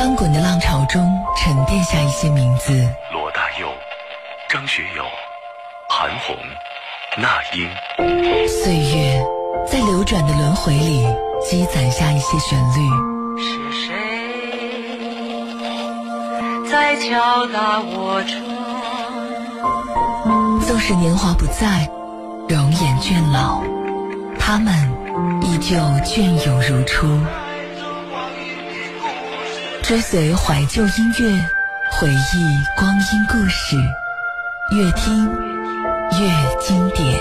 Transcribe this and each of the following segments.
翻滚的浪潮中沉淀下一些名字：罗大佑、张学友、韩红、那英。岁月在流转的轮回里积攒下一些旋律。是谁在敲打我窗？纵使年华不在，容颜倦老，他们依旧隽永如初。追随怀旧音乐，回忆光阴故事，越听越经典。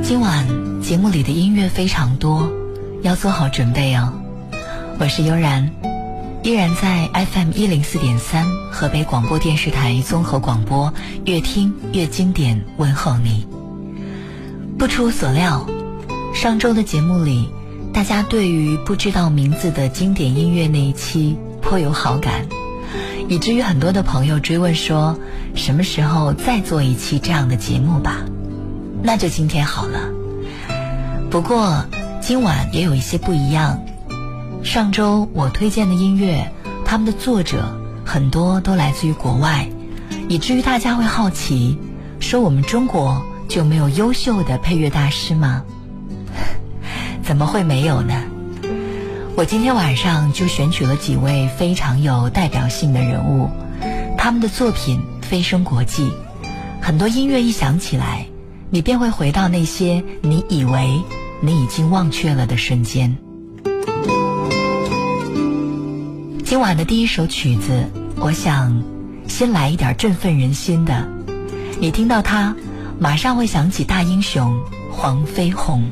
今晚节目里的音乐非常多，要做好准备哦。我是悠然，依然在 FM 一零四点三河北广播电视台综合广播，越听越经典，问候你。不出所料，上周的节目里，大家对于不知道名字的经典音乐那一期颇有好感，以至于很多的朋友追问说，什么时候再做一期这样的节目吧？那就今天好了。不过今晚也有一些不一样。上周我推荐的音乐，他们的作者很多都来自于国外，以至于大家会好奇，说我们中国就没有优秀的配乐大师吗？怎么会没有呢？我今天晚上就选取了几位非常有代表性的人物，他们的作品飞升国际，很多音乐一响起来，你便会回到那些你以为你已经忘却了的瞬间。今晚的第一首曲子，我想先来一点振奋人心的。你听到它，马上会想起大英雄黄飞鸿。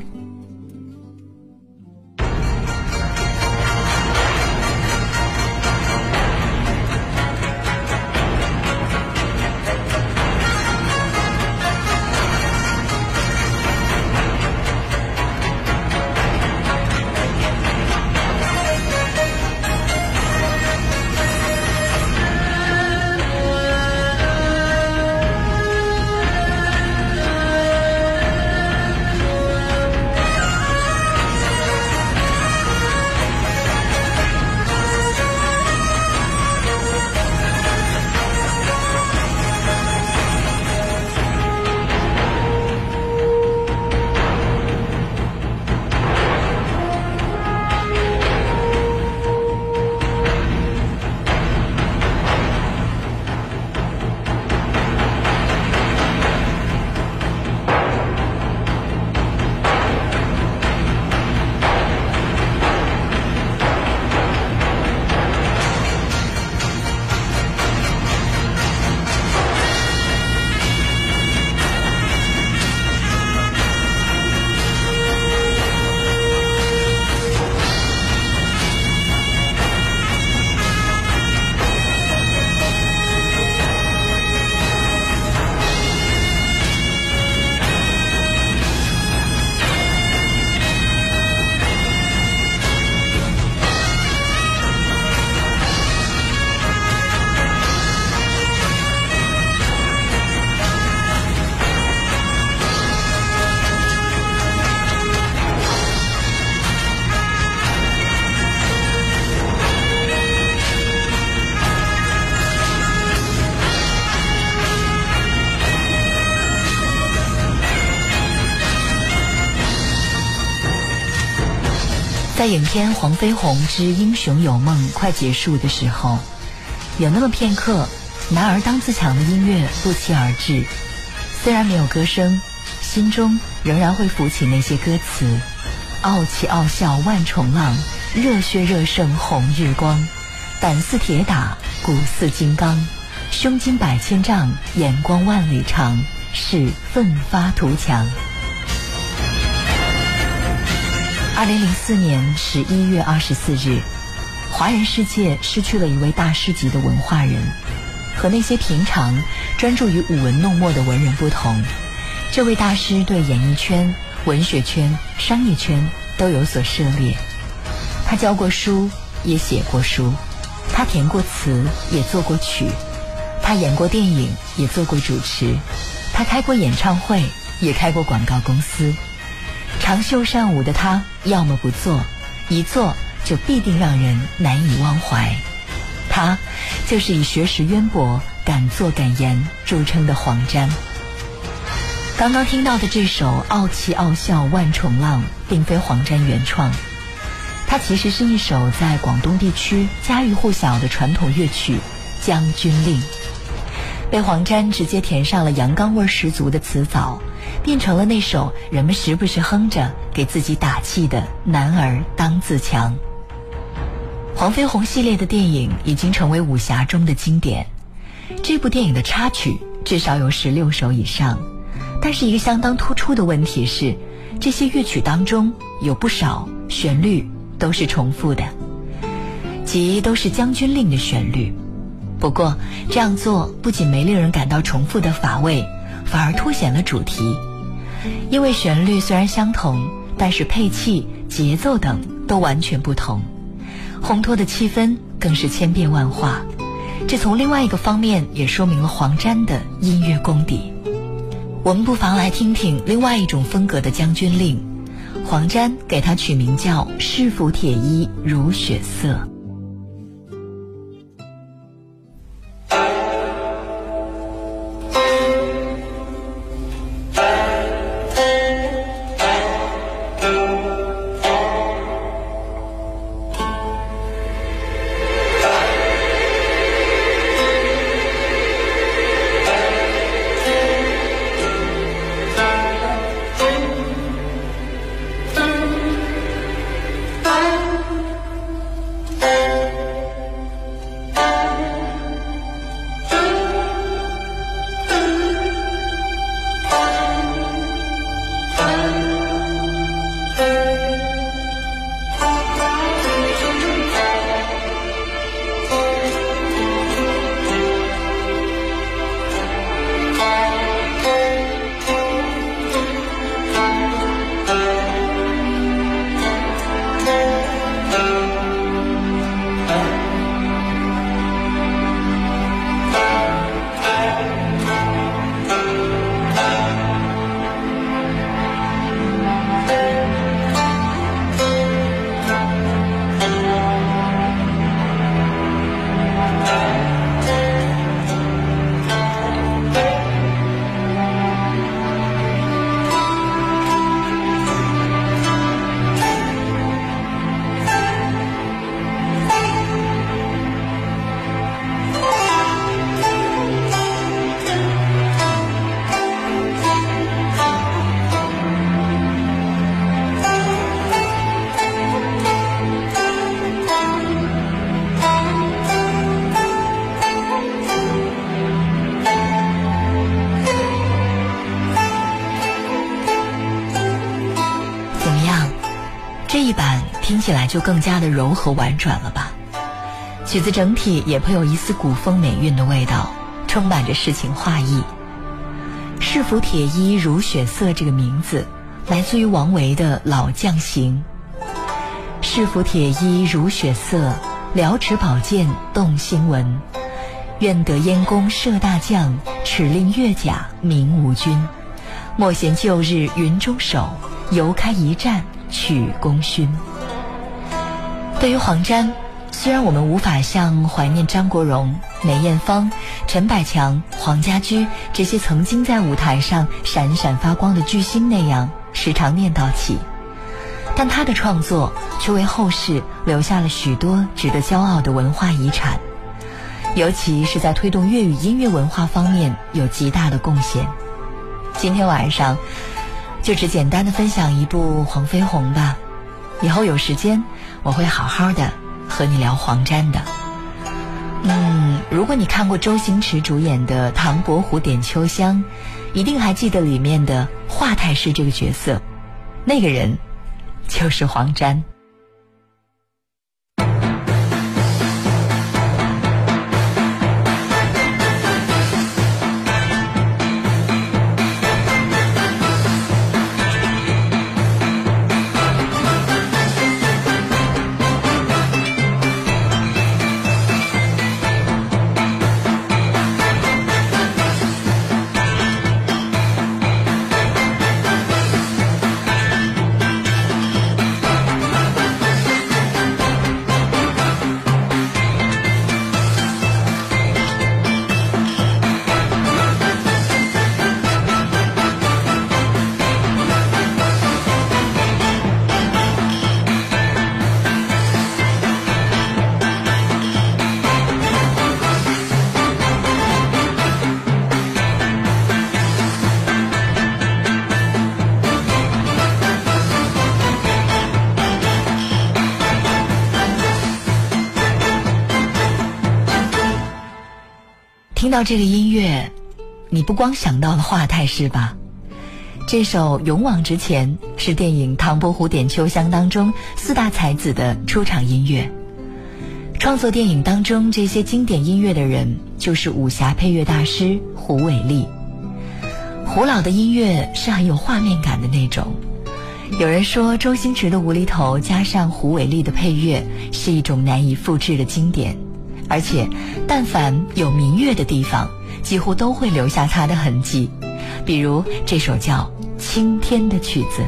在影片《黄飞鸿之英雄有梦》快结束的时候，有那么片刻，男儿当自强的音乐不期而至。虽然没有歌声，心中仍然会浮起那些歌词：傲气傲笑万重浪，热血热胜红日光，胆似铁打，骨似金刚，胸襟百千丈，眼光万里长，是奋发图强。二零零四年十一月二十四日，华人世界失去了一位大师级的文化人。和那些平常专注于舞文弄墨的文人不同，这位大师对演艺圈、文学圈、商业圈都有所涉猎。他教过书，也写过书，他填过词，也做过曲，他演过电影，也做过主持，他开过演唱会，也开过广告公司。长袖善舞的他，要么不做，一做就必定让人难以忘怀。他就是以学识渊博、敢作敢言著称的黄沾。刚刚听到的这首《傲气傲笑万重浪》，并非黄沾原创，它其实是一首在广东地区家喻户晓的传统乐曲《将军令》，被黄沾直接填上了阳刚味十足的词藻，变成了那首人们时不时哼着给自己打气的“男儿当自强”。黄飞鸿系列的电影已经成为武侠中的经典，这部电影的插曲至少有十六首以上。但是一个相当突出的问题是，这些乐曲当中有不少旋律都是重复的，即都是《将军令》的旋律。不过这样做不仅没令人感到重复的乏味，反而凸显了主题。因为旋律虽然相同，但是配器、节奏等都完全不同，烘托的气氛更是千变万化。这从另外一个方面也说明了黄沾的音乐功底。我们不妨来听听另外一种风格的《将军令》，黄沾给他取名叫“士服铁衣如雪色”。来就更加的柔和婉转了吧？曲子整体也颇有一丝古风美韵的味道，充满着诗情画意。士服铁衣如雪色这个名字来自于王维的《老将行》。士服铁衣如雪色，辽尺宝剑动心文。愿得燕弓射大将，齿令越甲鸣吴军。莫嫌旧日云中守，犹开一战取功勋。对于黄沾，虽然我们无法像怀念张国荣、梅艳芳、陈百强、黄家驹这些曾经在舞台上闪闪发光的巨星那样时常念叨起，但他的创作却为后世留下了许多值得骄傲的文化遗产，尤其是在推动粤语音乐文化方面有极大的贡献。今天晚上就只简单的分享一部黄飞鸿吧，以后有时间。我会好好的和你聊黄沾的。嗯，如果你看过周星驰主演的《唐伯虎点秋香》，一定还记得里面的华太师这个角色，那个人就是黄沾。听到这个音乐，你不光想到了华泰是吧？这首《勇往直前》是电影《唐伯虎点秋香》当中四大才子的出场音乐。创作电影当中这些经典音乐的人，就是武侠配乐大师胡伟立。胡老的音乐是很有画面感的那种。有人说，周星驰的无厘头加上胡伟立的配乐，是一种难以复制的经典。而且，但凡有明月的地方，几乎都会留下它的痕迹。比如这首叫《青天》的曲子。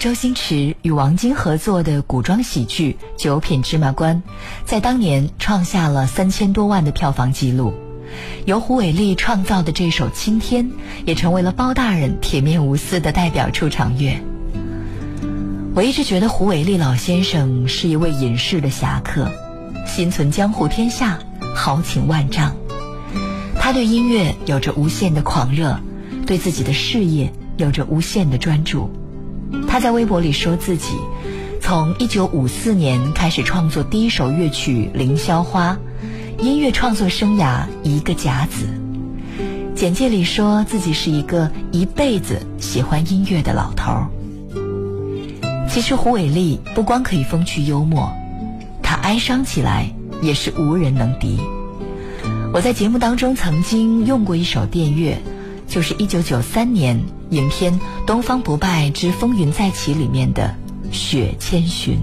周星驰与王晶合作的古装喜剧《九品芝麻官》，在当年创下了三千多万的票房纪录。由胡伟立创造的这首《青天》，也成为了包大人铁面无私的代表出场乐。我一直觉得胡伟立老先生是一位隐士的侠客，心存江湖天下，豪情万丈。他对音乐有着无限的狂热，对自己的事业有着无限的专注。他在微博里说自己从1954年开始创作第一首乐曲《凌霄花》，音乐创作生涯一个甲子。简介里说自己是一个一辈子喜欢音乐的老头儿。其实胡伟立不光可以风趣幽默，他哀伤起来也是无人能敌。我在节目当中曾经用过一首电乐。就是一九九三年影片《东方不败之风云再起》里面的《雪千寻》。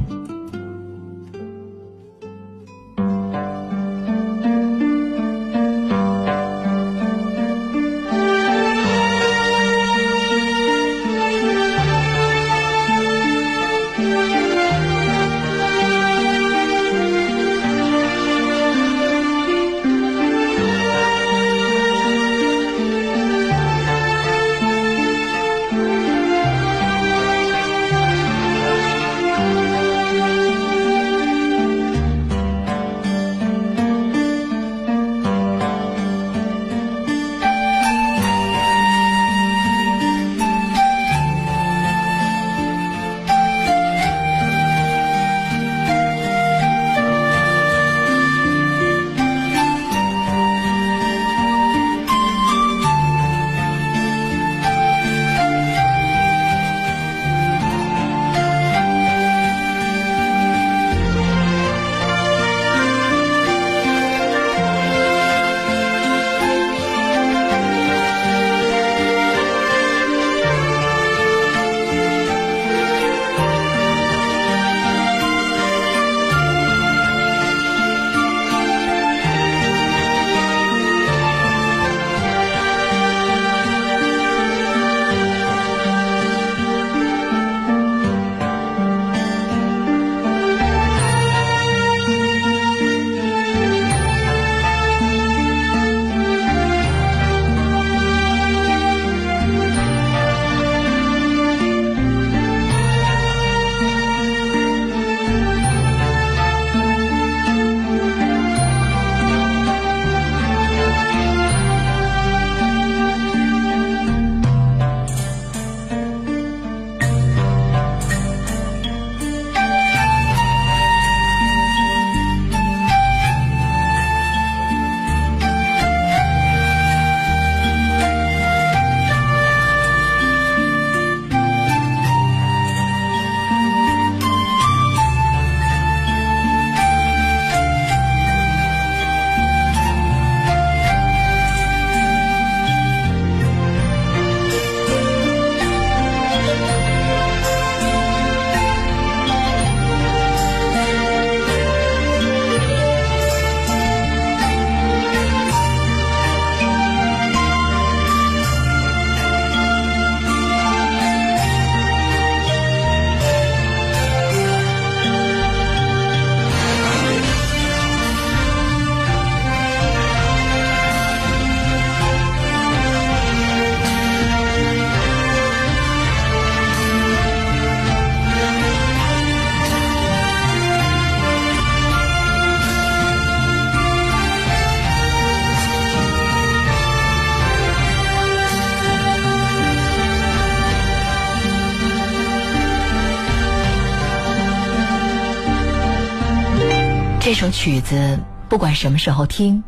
曲子不管什么时候听，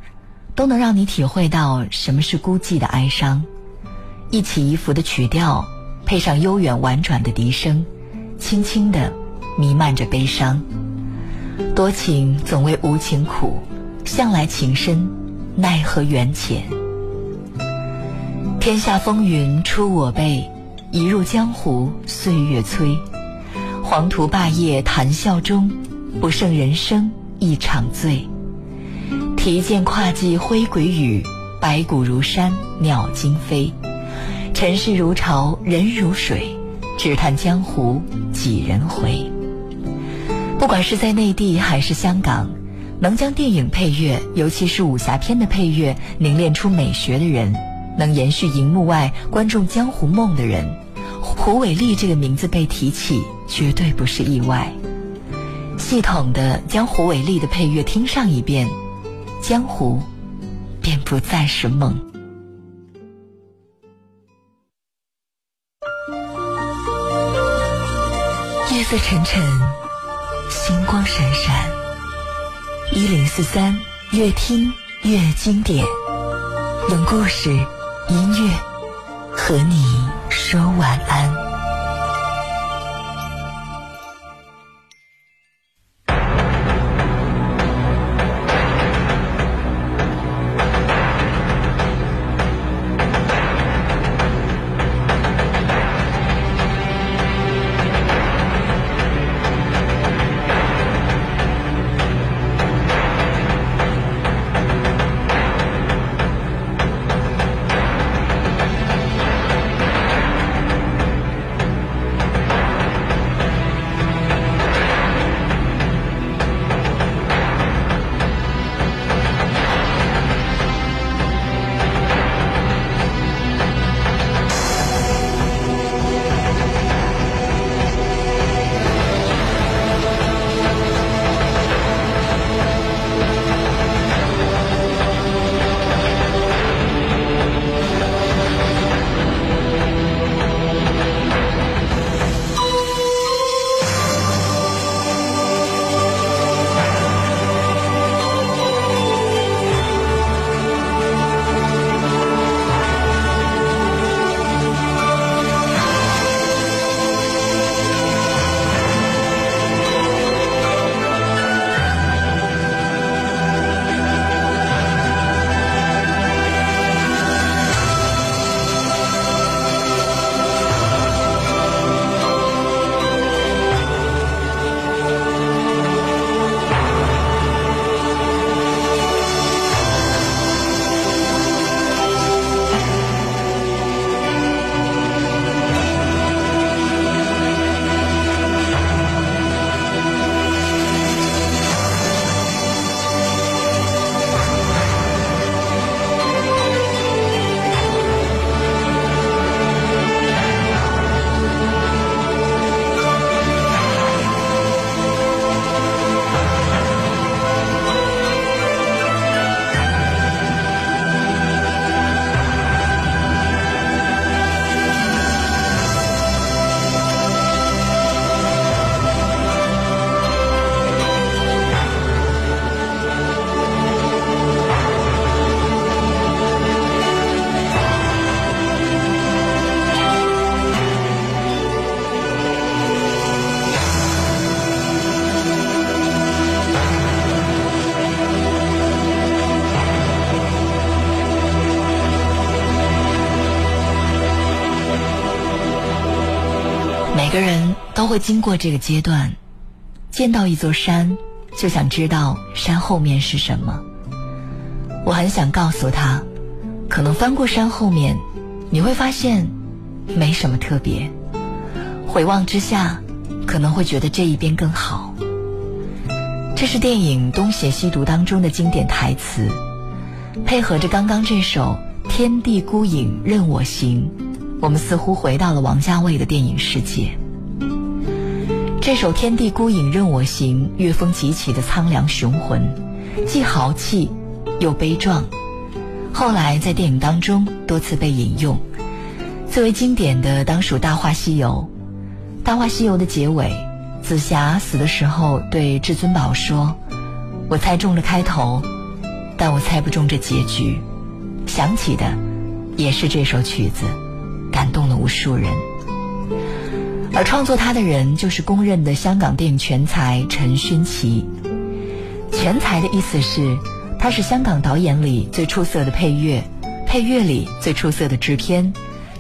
都能让你体会到什么是孤寂的哀伤。一起一伏的曲调，配上悠远婉转的笛声，轻轻的弥漫着悲伤。多情总为无情苦，向来情深，奈何缘浅。天下风云出我辈，一入江湖岁月催。黄土霸业谈笑中，不胜人生一场醉。提剑跨骑挥鬼雨，白骨如山鸟惊飞。尘世如潮人如水，只叹江湖几人回。不管是在内地还是香港，能将电影配乐，尤其是武侠片的配乐凝练出美学的人，能延续荧幕外观众江湖梦的人，胡伟立这个名字被提起，绝对不是意外。系统的将胡伟立的配乐听上一遍，江湖便不再是梦。夜色沉沉，星光闪闪。一零四三，越听越经典。用故事、音乐和你说晚安。会经过这个阶段，见到一座山，就想知道山后面是什么。我很想告诉他，可能翻过山后面，你会发现没什么特别。回望之下，可能会觉得这一边更好。这是电影《东邪西毒》当中的经典台词，配合着刚刚这首《天地孤影任我行》。我们似乎回到了王家卫的电影世界。这首《天地孤影任我行》，乐风极其的苍凉雄浑，既豪气又悲壮。后来在电影当中多次被引用。最为经典的当属《大话西游》。《大话西游》的结尾，紫霞死的时候对至尊宝说：“我猜中了开头，但我猜不中这结局。想起的也是这首曲子，感动了无数人。而创作它的人就是公认的香港电影全才陈勋奇。全才的意思是，他是香港导演里最出色的配乐，配乐里最出色的制片，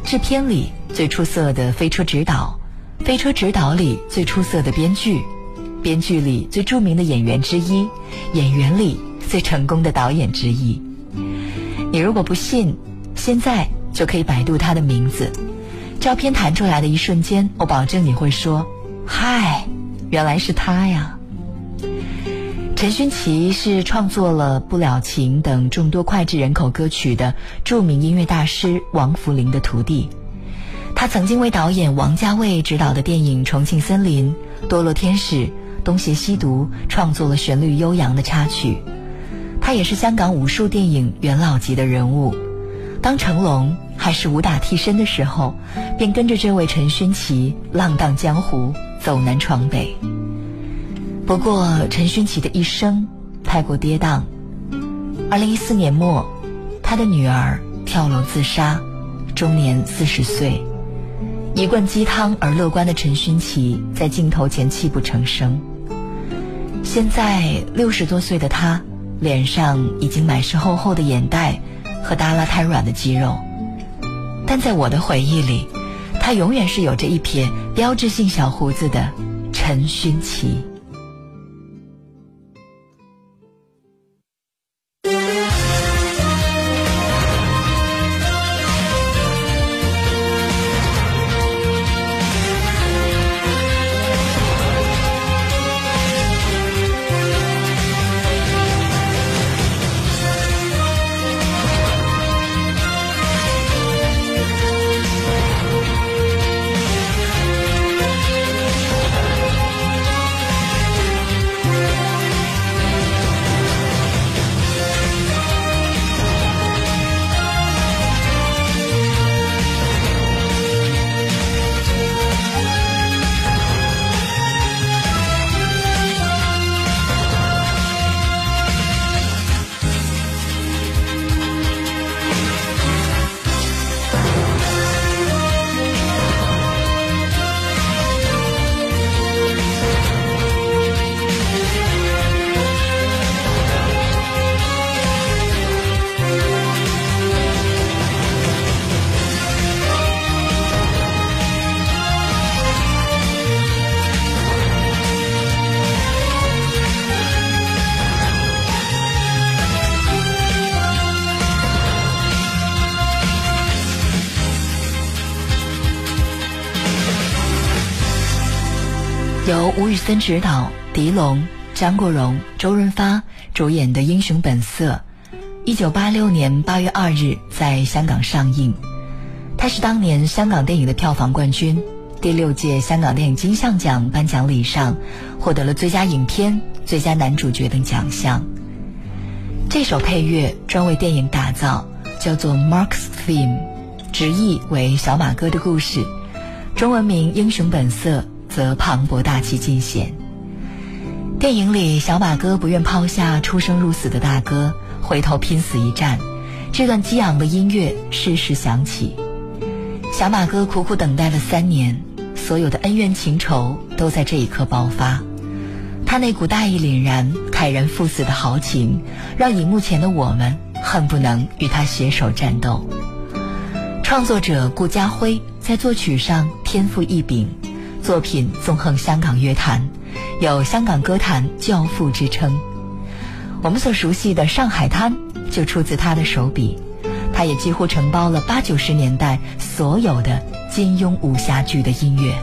制片里最出色的飞车指导，飞车指导里最出色的编剧。编剧里最著名的演员之一，演员里最成功的导演之一。你如果不信，现在就可以百度他的名字。照片弹出来的一瞬间，我保证你会说：“嗨，原来是他呀！”陈勋奇是创作了《不了情》等众多脍炙人口歌曲的著名音乐大师王福林的徒弟。他曾经为导演王家卫执导的电影《重庆森林》《堕落天使》。东邪西毒创作了旋律悠扬的插曲，他也是香港武术电影元老级的人物。当成龙还是武打替身的时候，便跟着这位陈勋奇浪荡江湖，走南闯北。不过陈勋奇的一生太过跌宕。二零一四年末，他的女儿跳楼自杀，终年四十岁。一贯鸡汤而乐观的陈勋奇，在镜头前泣不成声。现在六十多岁的他，脸上已经满是厚厚的眼袋和耷拉瘫软的肌肉，但在我的回忆里，他永远是有着一撇标志性小胡子的陈勋奇。吴宇森执导，狄龙、张国荣、周润发主演的《英雄本色》，一九八六年八月二日在香港上映。它是当年香港电影的票房冠军，第六届香港电影金像奖颁奖礼上获得了最佳影片、最佳男主角等奖项。这首配乐专为电影打造，叫做《Mark's Theme》，直译为“小马哥的故事”，中文名《英雄本色》。则磅礴大气尽显。电影里，小马哥不愿抛下出生入死的大哥，回头拼死一战。这段激昂的音乐适时响起。小马哥苦苦等待了三年，所有的恩怨情仇都在这一刻爆发。他那股大义凛然、慨然赴死的豪情，让荧幕前的我们恨不能与他携手战斗。创作者顾家辉在作曲上天赋异禀。作品纵横香港乐坛，有“香港歌坛教父”之称。我们所熟悉的《上海滩》就出自他的手笔，他也几乎承包了八九十年代所有的金庸武侠剧的音乐。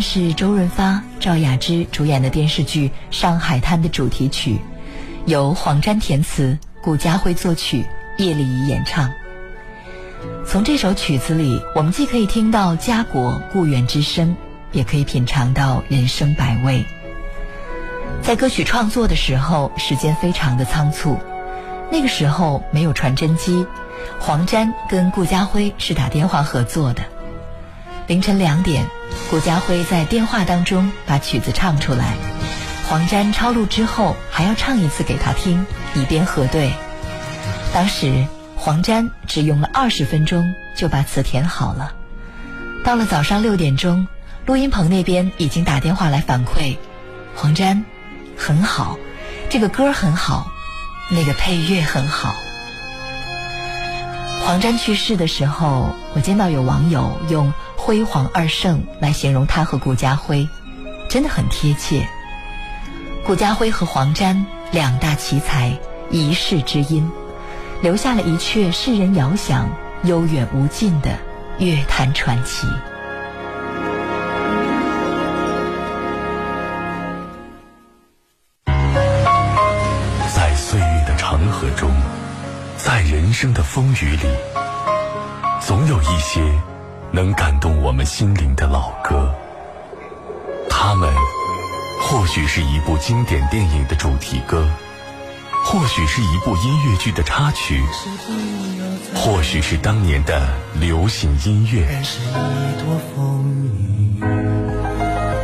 是周润发、赵雅芝主演的电视剧《上海滩》的主题曲，由黄沾填词，顾嘉辉作曲，叶丽仪演唱。从这首曲子里，我们既可以听到家国故园之声，也可以品尝到人生百味。在歌曲创作的时候，时间非常的仓促，那个时候没有传真机，黄沾跟顾嘉辉是打电话合作的。凌晨两点，顾嘉辉在电话当中把曲子唱出来，黄沾抄录之后还要唱一次给他听，以便核对。当时黄沾只用了二十分钟就把词填好了。到了早上六点钟，录音棚那边已经打电话来反馈，黄沾很好，这个歌很好，那个配乐很好。黄沾去世的时候，我见到有网友用。辉煌二圣来形容他和顾家辉，真的很贴切。顾家辉和黄沾两大奇才，一世之音，留下了一阙世人遥想、悠远无尽的乐坛传奇。在岁月的长河中，在人生的风雨里，总有一些。能感动我们心灵的老歌，它们或许是一部经典电影的主题歌，或许是一部音乐剧的插曲，或许是当年的流行音乐。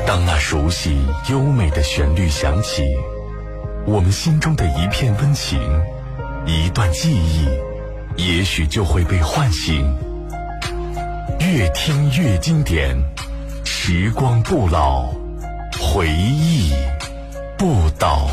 当那熟悉优美的旋律响起，我们心中的一片温情，一段记忆，也许就会被唤醒。越听越经典，时光不老，回忆不倒。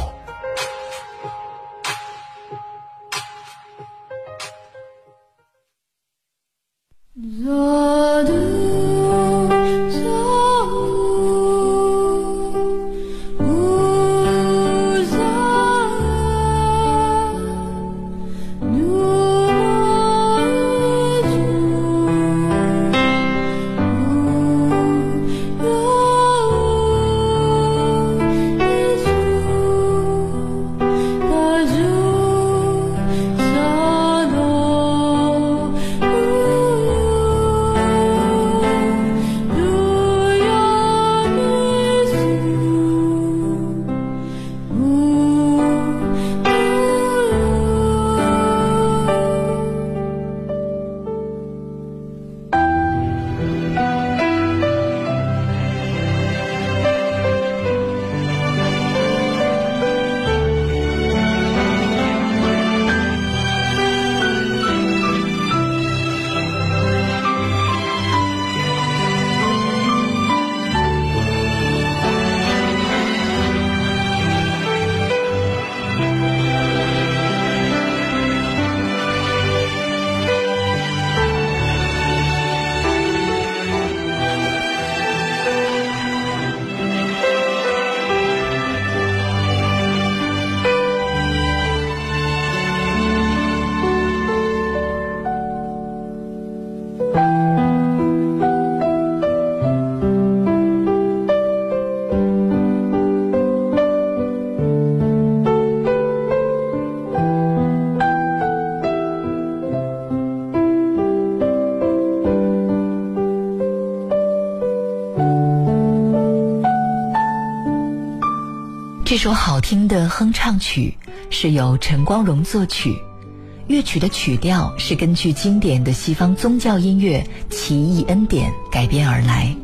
首好听的哼唱曲是由陈光荣作曲，乐曲的曲调是根据经典的西方宗教音乐《奇异恩典》改编而来。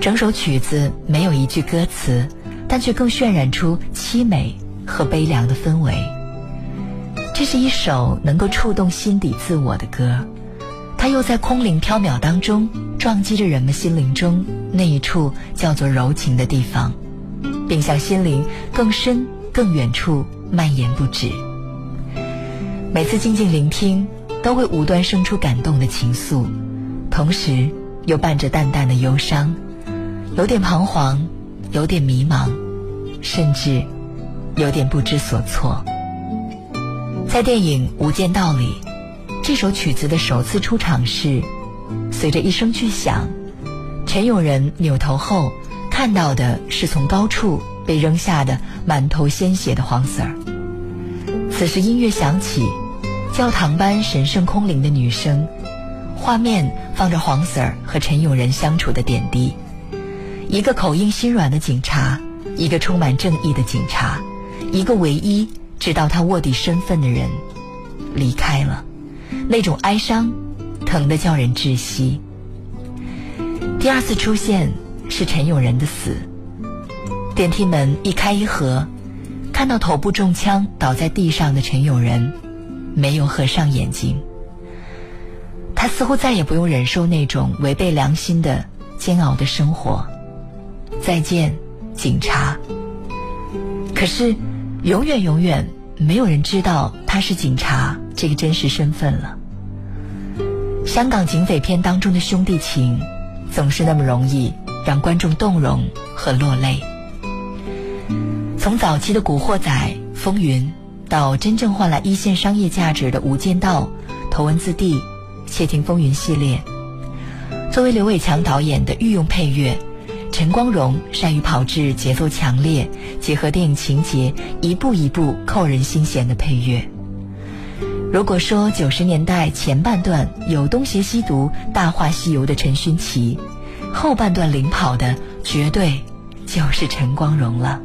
整首曲子没有一句歌词，但却更渲染出凄美和悲凉的氛围。这是一首能够触动心底自我的歌，它又在空灵飘渺当中撞击着人们心灵中那一处叫做柔情的地方。并向心灵更深、更远处蔓延不止。每次静静聆听，都会无端生出感动的情愫，同时又伴着淡淡的忧伤，有点彷徨，有点迷茫，甚至有点不知所措。在电影《无间道》里，这首曲子的首次出场是随着一声巨响，陈永仁扭头后看到的是从高处被扔下的满头鲜血的黄 Sir。此时音乐响起，教堂般神圣空灵的女声，画面放着黄 Sir 和陈永仁相处的点滴。一个口硬心软的警察，一个充满正义的警察，一个唯一知道他卧底身份的人，离开了。那种哀伤，疼得叫人窒息。第二次出现是陈永仁的死。电梯门一开一合，看到头部中枪倒在地上的陈永仁，没有合上眼睛。他似乎再也不用忍受那种违背良心的煎熬的生活。再见，警察。可是，永远永远没有人知道他是警察这个真实身份了。香港警匪片当中的兄弟情。总是那么容易让观众动容和落泪。从早期的《古惑仔》《风云》，到真正换来一线商业价值的《无间道》《头文字 D》《窃听风云》系列，作为刘伟强导演的御用配乐，陈光荣善于炮制节奏强烈、结合电影情节一步一步扣人心弦的配乐。如果说九十年代前半段有东邪西毒、大话西游的陈勋奇，后半段领跑的绝对就是陈光荣了。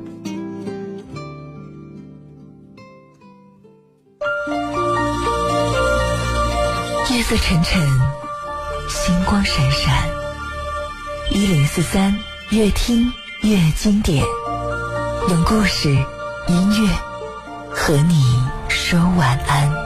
夜色沉沉，星光闪闪，一零四三，越听越经典，用故事、音乐和你说晚安。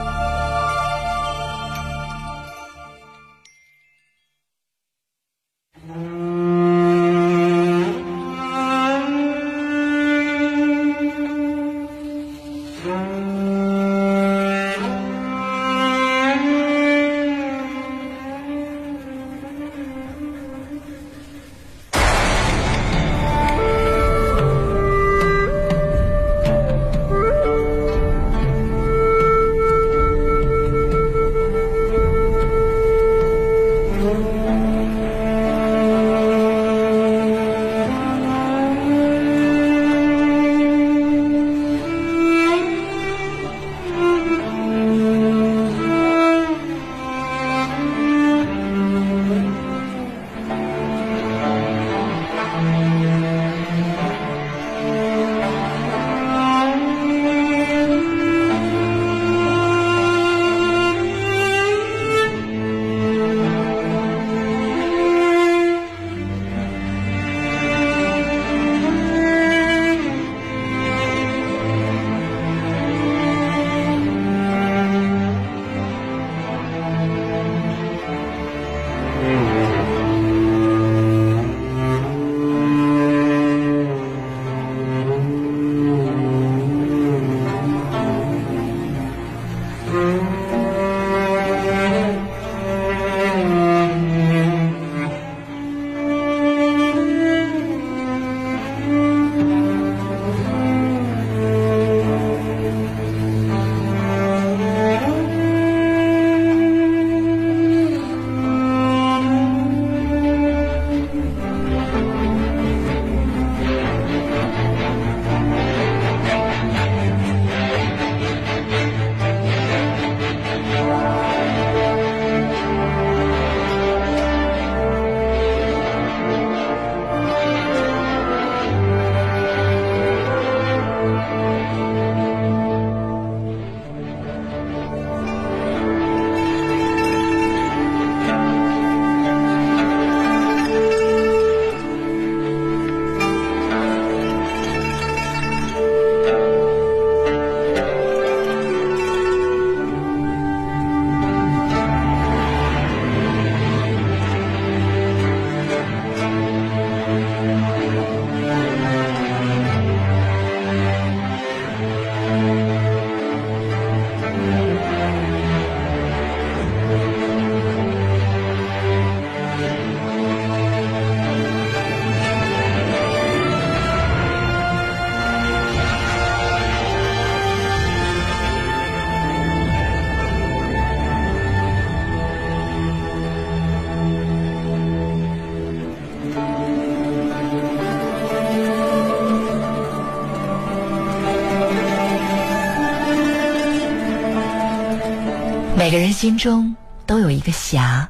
心中都有一个侠，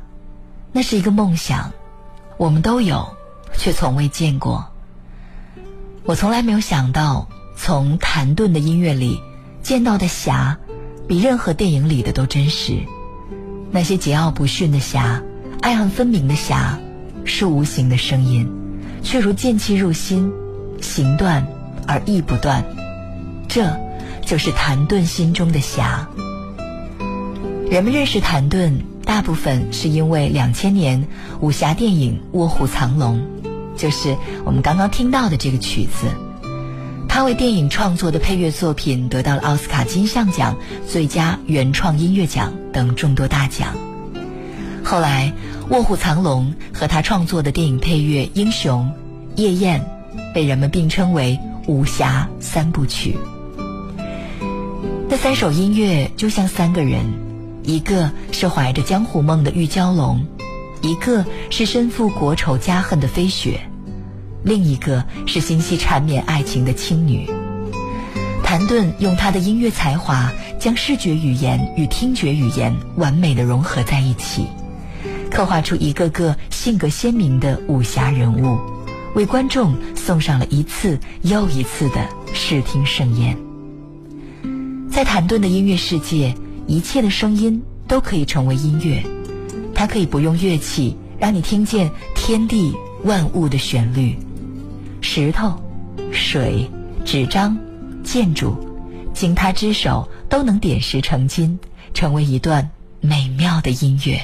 那是一个梦想，我们都有，却从未见过。我从来没有想到，从谭盾的音乐里见到的侠，比任何电影里的都真实。那些桀骜不驯的侠，爱恨分明的侠，是无形的声音，却如剑气入心，行断而意不断。这，就是谭盾心中的侠。人们认识谭盾，大部分是因为两千年武侠电影《卧虎藏龙》。就是我们刚刚听到的这个曲子，他为电影创作的配乐作品得到了奥斯卡金像奖最佳原创音乐奖等众多大奖。后来，《卧虎藏龙》和他创作的电影配乐《英雄》《夜宴》，被人们并称为武侠三部曲。那三首音乐就像三个人，一个是怀着江湖梦的玉娇龙。一个是身负国仇家恨的飞雪，另一个是心系缠绵爱情的青女。谭盾用他的音乐才华，将视觉语言与听觉语言完美的融合在一起，刻画出一个个性格鲜明的武侠人物，为观众送上了一次又一次的视听盛宴。在谭盾的音乐世界，一切的声音都可以成为音乐。它可以不用乐器，让你听见天地万物的旋律，石头、水、纸张、建筑，经它之手都能点石成金，成为一段美妙的音乐。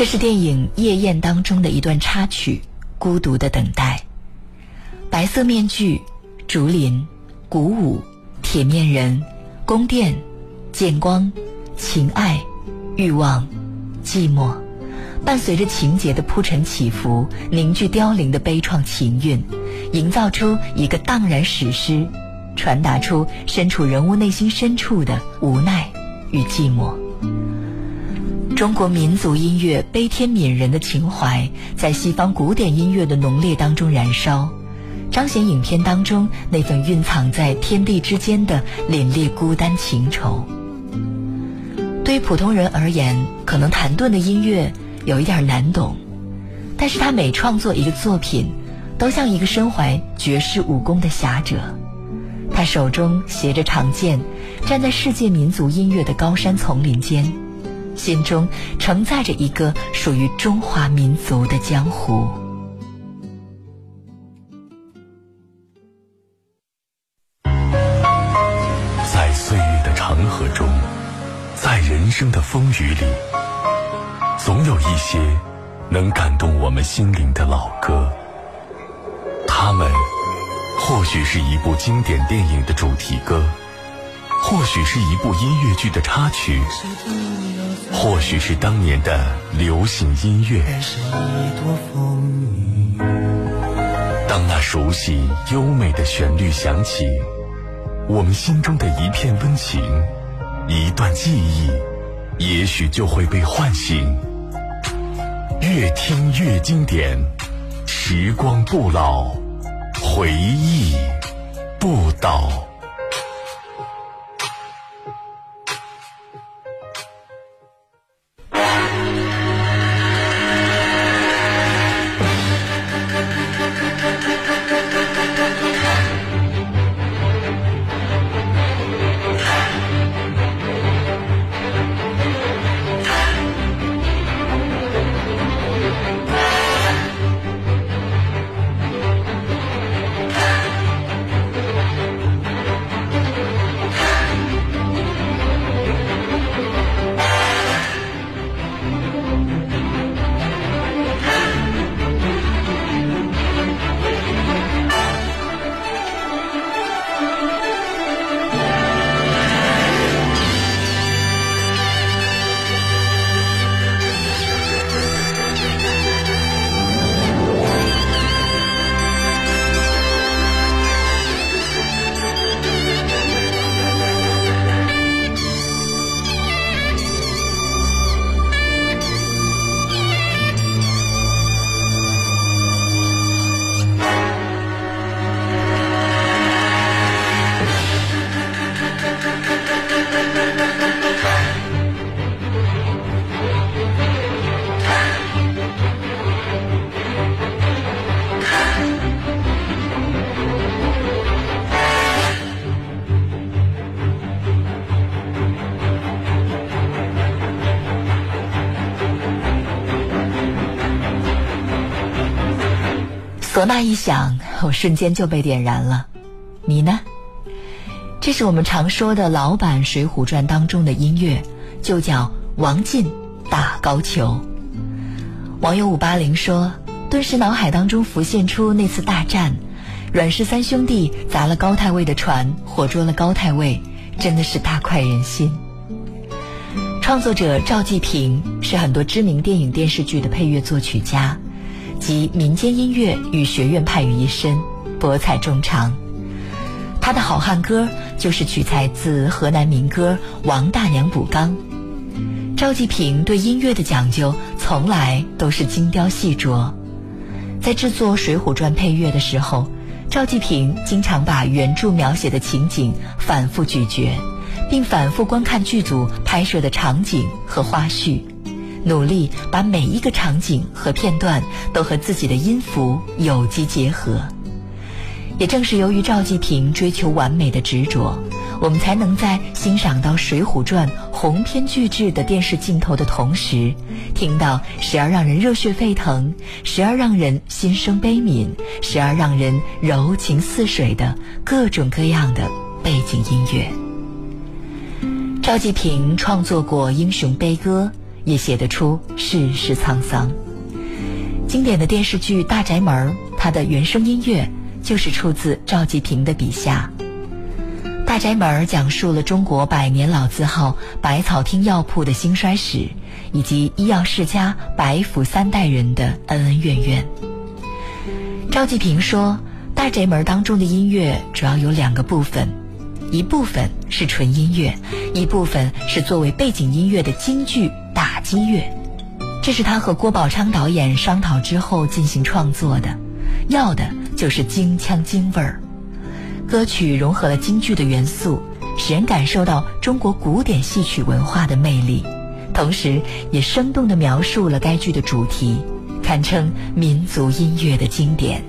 这是电影《夜宴》当中的一段插曲，《孤独的等待》。白色面具、竹林、鼓舞、铁面人、宫殿、剑光、情爱、欲望、寂寞，伴随着情节的铺陈起伏，凝聚凋零的悲怆情韵，营造出一个荡然史诗，传达出身处人物内心深处的无奈与寂寞。中国民族音乐悲天悯人的情怀，在西方古典音乐的浓烈当中燃烧，彰显影片当中那份蕴藏在天地之间的凛冽孤单情愁。对于普通人而言，可能谭盾的音乐有一点难懂，但是他每创作一个作品，都像一个身怀绝世武功的侠者，他手中携着长剑，站在世界民族音乐的高山丛林间。心中承载着一个属于中华民族的江湖，在岁月的长河中，在人生的风雨里，总有一些能感动我们心灵的老歌。它们或许是一部经典电影的主题歌，或许是一部音乐剧的插曲，或许是当年的流行音乐。当那熟悉优美的旋律响起，我们心中的一片温情，一段记忆，也许就会被唤醒。越听越经典，时光不老，回忆不倒。唢呐一响，我瞬间就被点燃了。你呢？这是我们常说的老版《水浒传》当中的音乐，就叫王进打高俅。网友五八零说，顿时脑海当中浮现出那次大战，阮氏三兄弟砸了高太尉的船，活捉了高太尉，真的是大快人心。创作者赵季平是很多知名电影电视剧的配乐作曲家。集民间音乐与学院派于一身，博采众长。他的好汉歌就是取材自河南民歌《王大娘补缸》。赵季平对音乐的讲究从来都是精雕细琢，在制作《水浒传》配乐的时候，赵季平经常把原著描写的情景反复咀嚼，并反复观看剧组拍摄的场景和花絮。努力把每一个场景和片段都和自己的音符有机结合。也正是由于赵季平追求完美的执着，我们才能在欣赏到《水浒传》鸿篇巨制的电视镜头的同时，听到时而让人热血沸腾，时而让人心生悲悯，时而让人柔情似水的各种各样的背景音乐。赵季平创作过英雄悲歌。也写得出世事沧桑。经典的电视剧《大宅门》，它的原声音乐就是出自赵季平的笔下。《大宅门》讲述了中国百年老字号百草厅药铺的兴衰史，以及医药世家白府三代人的恩恩怨怨。赵季平说，《大宅门》当中的音乐主要有两个部分，一部分是纯音乐，一部分是作为背景音乐的京剧。打击乐，这是他和郭宝昌导演商讨之后进行创作的，要的就是京腔京味儿。歌曲融合了京剧的元素，使人感受到中国古典戏曲文化的魅力，同时也生动地描述了该剧的主题，堪称民族音乐的经典。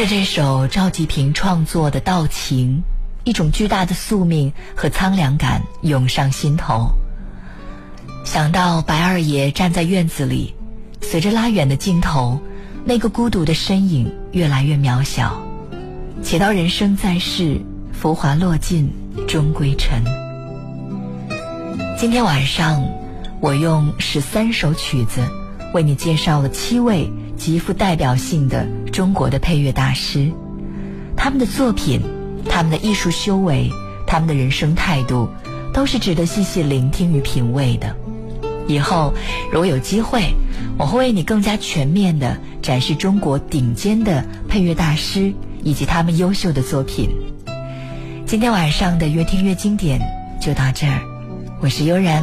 着这首赵季平创作的《道情》，一种巨大的宿命和苍凉感涌上心头。想到白二爷站在院子里，随着拉远的镜头，那个孤独的身影越来越渺小。且到人生在世，浮华落尽，终归尘。今天晚上，我用十三首曲子，为你介绍了七位极富代表性的中国的配乐大师，他们的作品，他们的艺术修为，他们的人生态度，都是值得细细聆听与品味的。以后如果有机会，我会为你更加全面的展示中国顶尖的配乐大师以及他们优秀的作品。今天晚上的越听越经典就到这儿，我是悠然，